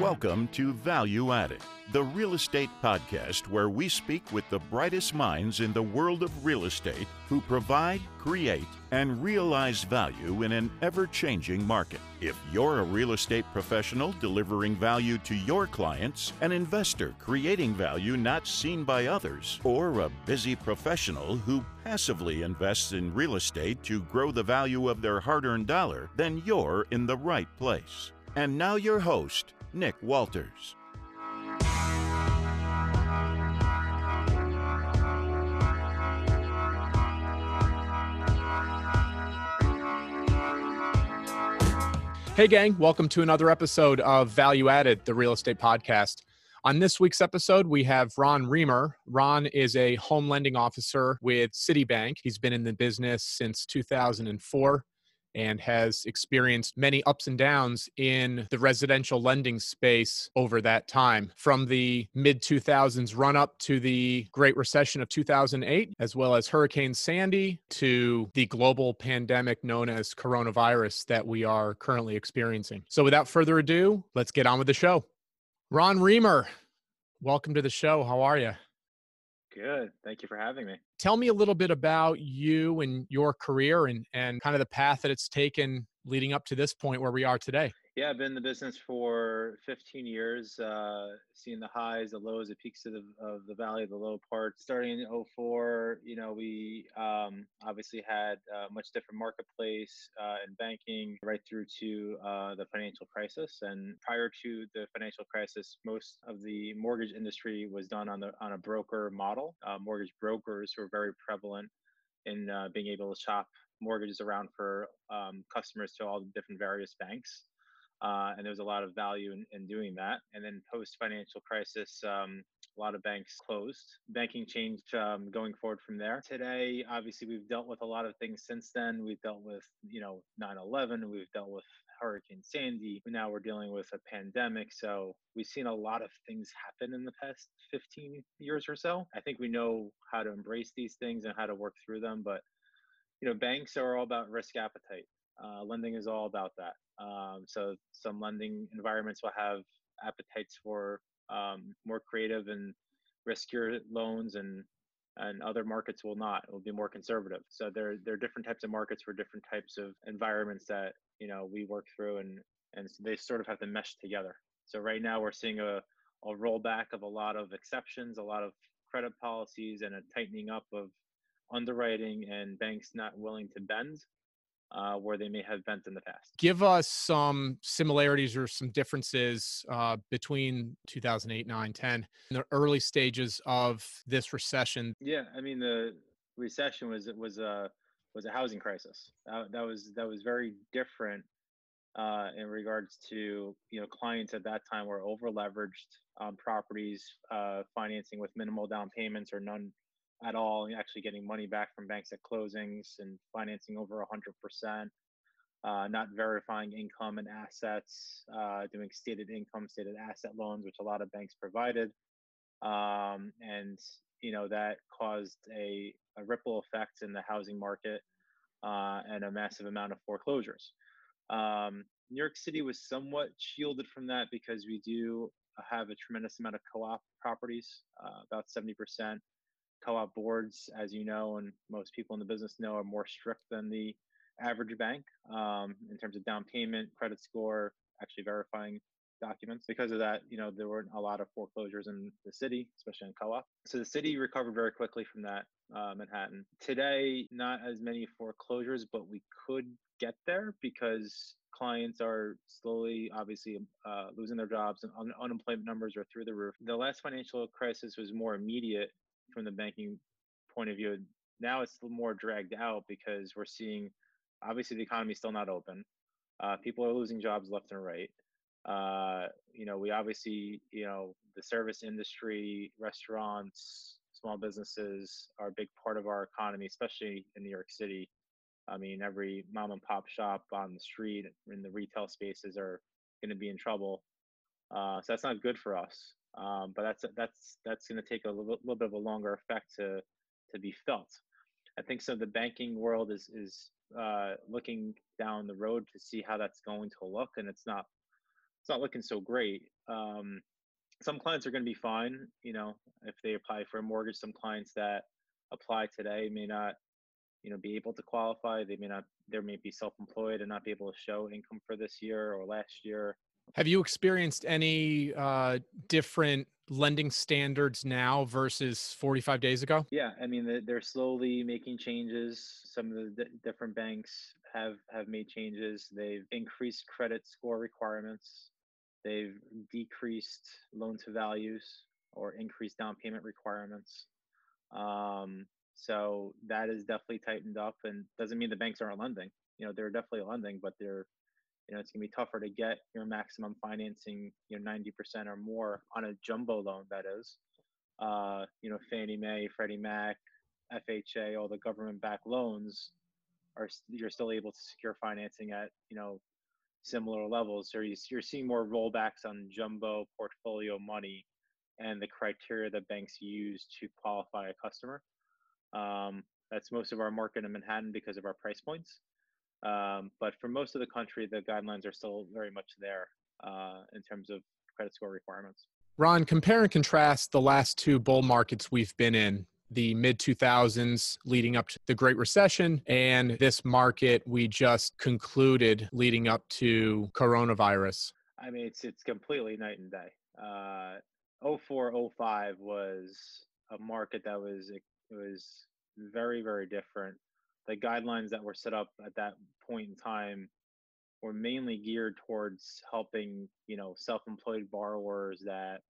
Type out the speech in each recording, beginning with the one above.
Welcome to Value Added, the real estate podcast where we speak with the brightest minds in the world of real estate who provide, create, and realize value in an ever changing market. If you're a real estate professional delivering value to your clients, an investor creating value not seen by others, or a busy professional who passively invests in real estate to grow the value of their hard earned dollar, then you're in the right place. And now, your host, Nick Walters. Hey, gang, welcome to another episode of Value Added, the real estate podcast. On this week's episode, we have Ron Reamer. Ron is a home lending officer with Citibank. He's been in the business since 2004 and has experienced many ups and downs in the residential lending space over that time from the mid 2000s run up to the Great Recession of 2008, as well as Hurricane Sandy to the global pandemic known as coronavirus that we are currently experiencing. So, without further ado, let's get on with the show. Ron Reamer, welcome to the show. How are you? Good. Thank you for having me. Tell me a little bit about you and your career and, and kind of the path that it's taken leading up to this point where we are today. Yeah, I've been in the business for 15 years, uh, seeing the highs, the lows, the peaks of the, of the valley, the low parts. Starting in 04, you know, we um, obviously had a much different marketplace uh, in banking right through to uh, the financial crisis. And prior to the financial crisis, most of the mortgage industry was done on the on a broker model. Uh, mortgage brokers were very prevalent in uh, being able to shop mortgages around for um, customers to all the different various banks. Uh, and there was a lot of value in, in doing that. And then post financial crisis, um, a lot of banks closed. Banking changed um, going forward from there. Today, obviously, we've dealt with a lot of things since then. We've dealt with, you know, 9/11. We've dealt with Hurricane Sandy. Now we're dealing with a pandemic. So we've seen a lot of things happen in the past 15 years or so. I think we know how to embrace these things and how to work through them. But you know, banks are all about risk appetite. Uh, lending is all about that. Um, so some lending environments will have appetites for um, more creative and riskier loans, and and other markets will not. It will be more conservative. So there there are different types of markets for different types of environments that you know we work through, and and they sort of have to mesh together. So right now we're seeing a a rollback of a lot of exceptions, a lot of credit policies, and a tightening up of underwriting and banks not willing to bend uh, where they may have bent in the past. Give us some similarities or some differences uh, between 2008, 9, 10, in the early stages of this recession. Yeah, I mean the recession was was a was a housing crisis. That, that was that was very different uh, in regards to you know clients at that time were over leveraged on properties, uh, financing with minimal down payments or none at all, actually getting money back from banks at closings and financing over 100%, uh, not verifying income and assets, uh, doing stated income, stated asset loans, which a lot of banks provided. Um, and, you know, that caused a, a, ripple effect in the housing market uh, and a massive amount of foreclosures. Um, New York City was somewhat shielded from that because we do have a tremendous amount of co op properties, uh, about 70% co-op boards, as you know, and most people in the business know, are more strict than the average bank um, in terms of down payment, credit score, actually verifying documents. Because of that, you know, there weren't a lot of foreclosures in the city, especially in co-op. So the city recovered very quickly from that, uh, Manhattan. Today, not as many foreclosures, but we could get there because clients are slowly, obviously, uh, losing their jobs and un- unemployment numbers are through the roof. The last financial crisis was more immediate from the banking point of view. Now it's more dragged out because we're seeing, obviously, the economy is still not open. Uh, people are losing jobs left and right. Uh, you know, we obviously, you know, the service industry, restaurants, small businesses are a big part of our economy, especially in New York City. I mean, every mom and pop shop on the street in the retail spaces are going to be in trouble. Uh, so that's not good for us. Um, but that's that's that's going to take a little, little bit of a longer effect to to be felt. I think so. The banking world is is uh, looking down the road to see how that's going to look, and it's not it's not looking so great. Um, some clients are going to be fine, you know, if they apply for a mortgage. Some clients that apply today may not, you know, be able to qualify. They may not. They may be self-employed and not be able to show income for this year or last year. Have you experienced any uh, different lending standards now versus 45 days ago? Yeah, I mean they're slowly making changes. Some of the d- different banks have have made changes. They've increased credit score requirements. They've decreased loan to values or increased down payment requirements. Um, so that is definitely tightened up, and doesn't mean the banks aren't lending. You know, they're definitely lending, but they're you know it's going to be tougher to get your maximum financing you know 90% or more on a jumbo loan that is. Uh, you know fannie mae freddie mac fha all the government backed loans are you're still able to secure financing at you know similar levels. So you're seeing more rollbacks on jumbo portfolio money and the criteria that banks use to qualify a customer. Um, that's most of our market in manhattan because of our price points um, but for most of the country, the guidelines are still very much there uh, in terms of credit score requirements. Ron, compare and contrast the last two bull markets we've been in the mid 2000s leading up to the Great Recession and this market we just concluded leading up to coronavirus. I mean, it's it's completely night and day. Uh, 04, 05 was a market that was it was very very different the guidelines that were set up at that point in time were mainly geared towards helping you know self-employed borrowers that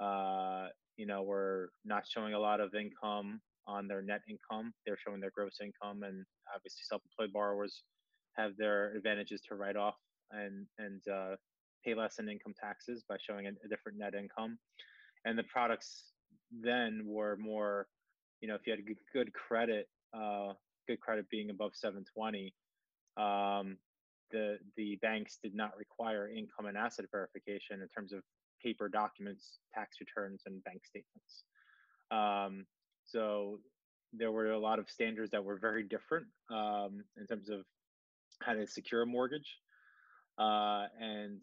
uh, you know were not showing a lot of income on their net income. They're showing their gross income and obviously self-employed borrowers have their advantages to write off and and uh, pay less in income taxes by showing a, a different net income. And the products then were more you know if you had good, credit uh, good credit being above 720, um, the the banks did not require income and asset verification in terms of paper documents, tax returns, and bank statements. Um, so there were a lot of standards that were very different um, in terms of how to secure a mortgage, uh, and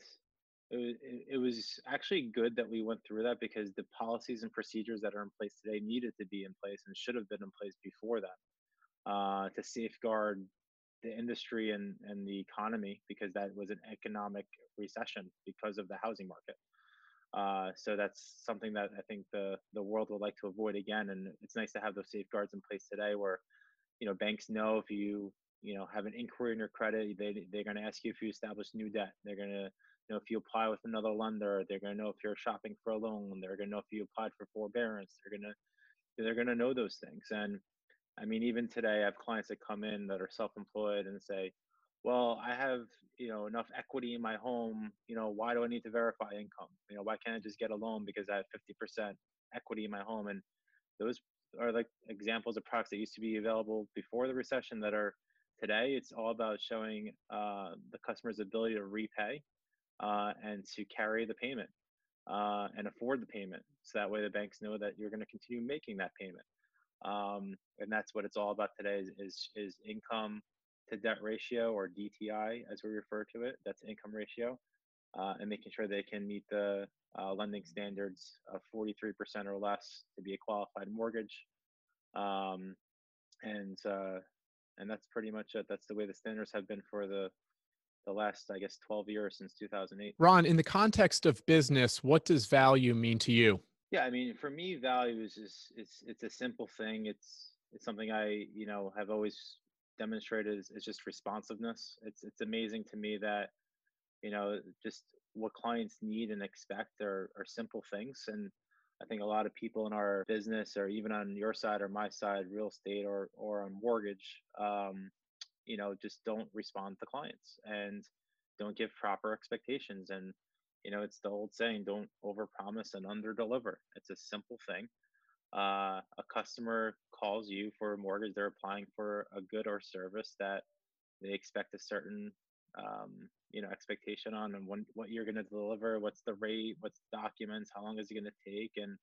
it, it was actually good that we went through that because the policies and procedures that are in place today needed to be in place and should have been in place before that uh, to safeguard the industry and, and the economy because that was an economic recession because of the housing market. Uh, so that's something that I think the the world would like to avoid again. And it's nice to have those safeguards in place today, where you know banks know if you you know have an inquiry in your credit, they they're going to ask you if you establish new debt. They're going to you know if you apply with another lender. They're going to know if you're shopping for a loan. They're going to know if you applied for forbearance. They're going to they're going to know those things and I mean, even today, I have clients that come in that are self-employed and say, "Well, I have you know enough equity in my home. You know, why do I need to verify income? You know, why can't I just get a loan because I have 50% equity in my home?" And those are like examples of products that used to be available before the recession that are today. It's all about showing uh, the customer's ability to repay uh, and to carry the payment uh, and afford the payment. So that way, the banks know that you're going to continue making that payment um, and that's what it's all about today is, is, is income to debt ratio or DTI as we refer to it. That's income ratio, uh, and making sure they can meet the uh, lending standards of 43% or less to be a qualified mortgage. Um, and uh, and that's pretty much it. That's the way the standards have been for the the last, I guess, 12 years since 2008. Ron, in the context of business, what does value mean to you? Yeah, I mean, for me, values is it's it's a simple thing. It's it's something I you know have always demonstrated is, is just responsiveness. It's it's amazing to me that you know just what clients need and expect are are simple things and I think a lot of people in our business, or even on your side or my side, real estate or or on mortgage, um, you know, just don't respond to clients and don't give proper expectations. And you know, it's the old saying, don't overpromise and underdeliver. It's a simple thing. Uh, a customer calls you for a mortgage, they're applying for a good or service that they expect a certain um, you know expectation on and when, what you're going to deliver what's the rate what's the documents how long is it going to take and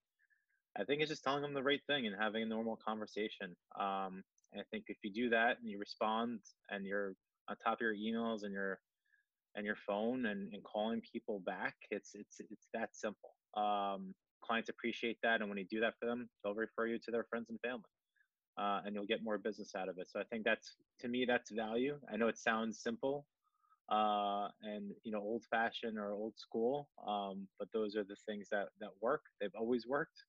i think it's just telling them the right thing and having a normal conversation um, i think if you do that and you respond and you're on top of your emails and you're and your phone and, and calling people back. It's it's it's that simple. Um, clients appreciate that, and when you do that for them, they'll refer you to their friends and family, uh, and you'll get more business out of it. So I think that's to me that's value. I know it sounds simple, uh, and you know old fashioned or old school, um, but those are the things that that work. They've always worked.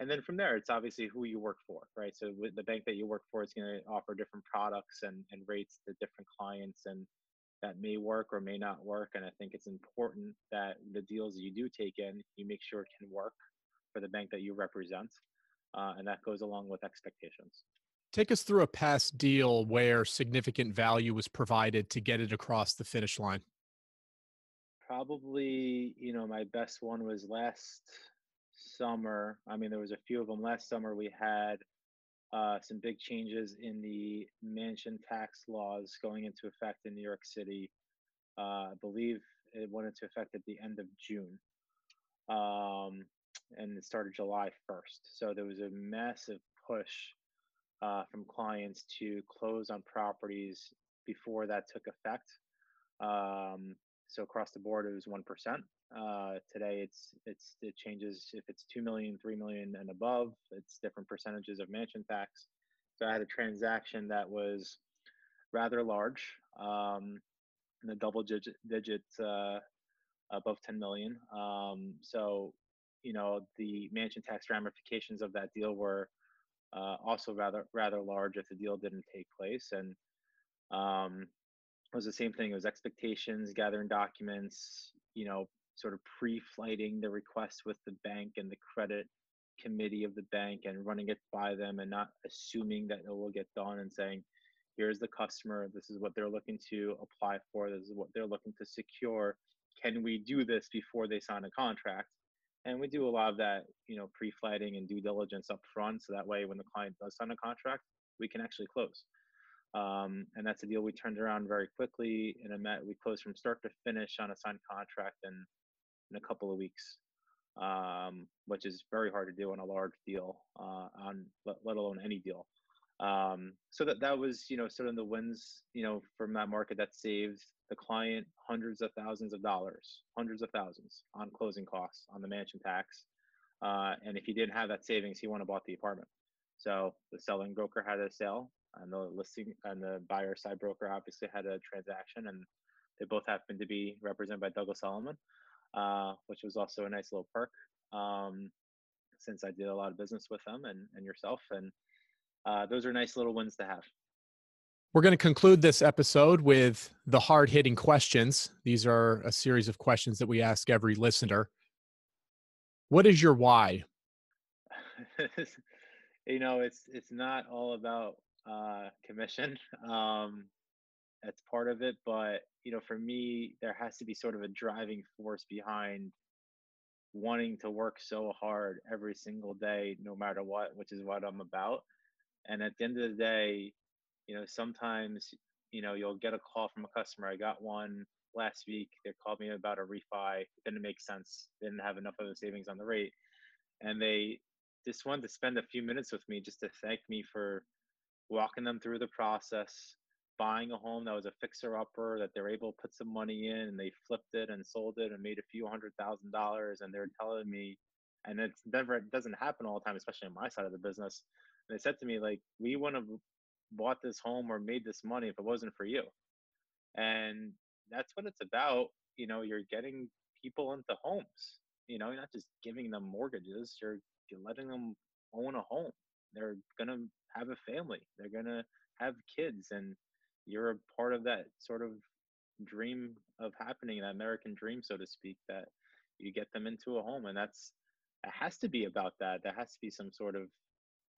And then from there, it's obviously who you work for, right? So the bank that you work for is going to offer different products and, and rates to different clients and that may work or may not work. And I think it's important that the deals you do take in, you make sure it can work for the bank that you represent. Uh, and that goes along with expectations. Take us through a past deal where significant value was provided to get it across the finish line. Probably, you know, my best one was last summer. I mean, there was a few of them last summer. We had uh, some big changes in the mansion tax laws going into effect in New York City. Uh, I believe it went into effect at the end of June. Um, and it started July 1st. So there was a massive push uh, from clients to close on properties before that took effect. Um, so across the board, it was 1%. Uh, today, it's it's it changes if it's two million, three million, and above. It's different percentages of mansion tax. So I had a transaction that was rather large, um, in the double digit digit uh, above 10 million. Um, so you know the mansion tax ramifications of that deal were uh, also rather rather large if the deal didn't take place and um, was the same thing it was expectations gathering documents you know sort of pre-flighting the request with the bank and the credit committee of the bank and running it by them and not assuming that it will get done and saying here's the customer this is what they're looking to apply for this is what they're looking to secure. Can we do this before they sign a contract? And we do a lot of that you know pre-flighting and due diligence up front so that way when the client does sign a contract we can actually close um, and that's a deal we turned around very quickly and met we closed from start to finish on a signed contract and in a couple of weeks, um, which is very hard to do on a large deal, uh, on let, let, alone any deal. Um, so that that was you know sort of the wins you know from that market that saved the client hundreds of thousands of dollars, hundreds of thousands on closing costs on the mansion tax. Uh, and if he didn't have that savings, he wouldn't have bought the apartment. So the selling broker had a sale, and the listing and the buyer side broker obviously had a transaction, and they both happened to be represented by Douglas Elliman uh, which was also a nice little perk um, since I did a lot of business with them and, and yourself. And uh, those are nice little wins to have. We're going to conclude this episode with the hard hitting questions. These are a series of questions that we ask every listener. What is your why? you know, it's it's not all about uh, commission. Um, that's part of it, but you know, for me, there has to be sort of a driving force behind wanting to work so hard every single day, no matter what, which is what I'm about. And at the end of the day, you know, sometimes, you know, you'll get a call from a customer. I got one last week. They called me about a refi. It didn't make sense. Didn't have enough of the savings on the rate. And they just wanted to spend a few minutes with me just to thank me for walking them through the process, buying a home that was a fixer upper that they're able to put some money in and they flipped it and sold it and made a few hundred thousand dollars and they're telling me and it's never it doesn't happen all the time especially on my side of the business. And they said to me like we wouldn't have bought this home or made this money if it wasn't for you. And that's what it's about you know you're getting people into homes you know you're not just giving them mortgages you're, you're letting them own a home they're gonna have a family they're gonna have kids and you're a part of that sort of dream of happening, that American dream, so to speak, that you get them into a home. And that's, it has to be about that. There has to be some sort of,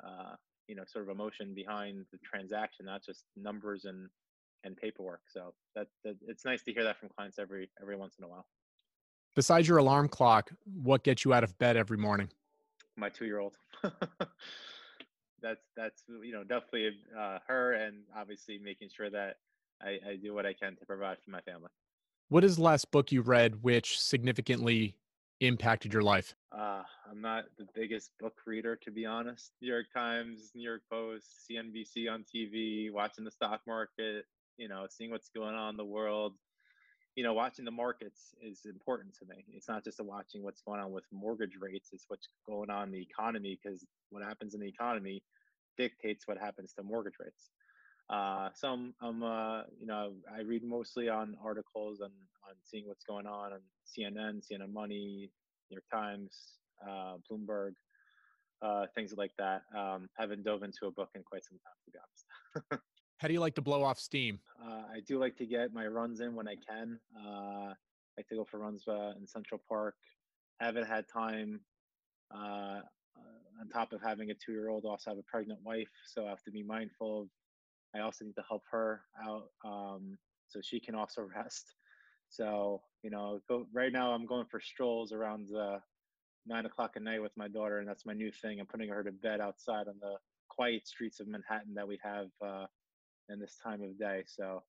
uh, you know, sort of emotion behind the transaction, not just numbers and, and paperwork. So that, that it's nice to hear that from clients every, every once in a while. Besides your alarm clock, what gets you out of bed every morning? My two-year-old. that's that's you know definitely uh, her and obviously making sure that I, I do what I can to provide for my family. What is the last book you read which significantly impacted your life? Uh, I'm not the biggest book reader, to be honest. New York Times, New York Post, CNBC on TV, watching the stock market, you know, seeing what's going on in the world. You know, watching the markets is important to me. It's not just watching what's going on with mortgage rates; it's what's going on in the economy because what happens in the economy dictates what happens to mortgage rates. Uh, so I'm, I'm uh, you know, I read mostly on articles and on seeing what's going on on CNN, CNN Money, New York Times, uh, Bloomberg, uh, things like that. Um, haven't dove into a book in quite some time, to be honest. How do you like to blow off steam? Uh, I do like to get my runs in when I can. Uh, I like to go for runs uh, in Central Park. I Haven't had time. Uh, uh, on top of having a two-year-old, also have a pregnant wife, so I have to be mindful of. I also need to help her out um, so she can also rest. So you know, go, right now I'm going for strolls around uh, nine o'clock at night with my daughter, and that's my new thing. I'm putting her to bed outside on the quiet streets of Manhattan that we have uh, in this time of day. So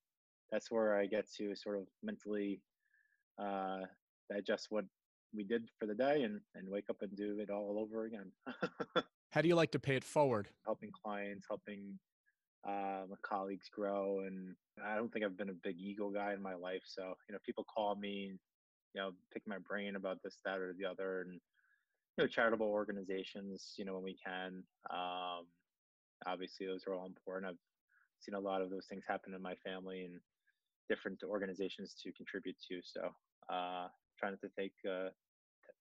that's where I get to sort of mentally uh, digest what we did for the day and, and wake up and do it all over again. How do you like to pay it forward? Helping clients, helping uh, my colleagues grow. And I don't think I've been a big ego guy in my life. So, you know, people call me, you know, pick my brain about this, that, or the other. And, you know, charitable organizations, you know, when we can. Um, obviously, those are all important. I've seen a lot of those things happen in my family and different organizations to contribute to. So, uh, trying to take uh,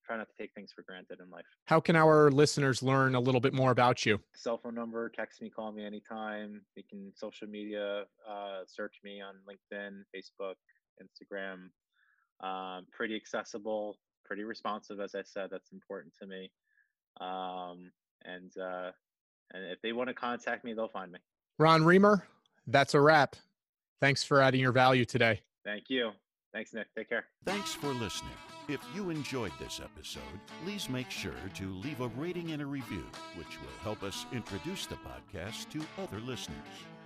try not to take things for granted in life. How can our listeners learn a little bit more about you? Cell phone number, text me, call me anytime. You can social media, uh, search me on LinkedIn, Facebook, Instagram. Um, pretty accessible, pretty responsive, as I said. That's important to me. Um, and uh, and if they want to contact me, they'll find me. Ron Reamer, that's a wrap. Thanks for adding your value today. Thank you. Thanks, Nick. Take care. Thanks for listening. If you enjoyed this episode, please make sure to leave a rating and a review, which will help us introduce the podcast to other listeners.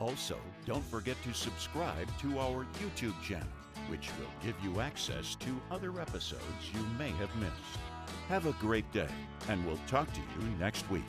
Also, don't forget to subscribe to our YouTube channel, which will give you access to other episodes you may have missed. Have a great day, and we'll talk to you next week.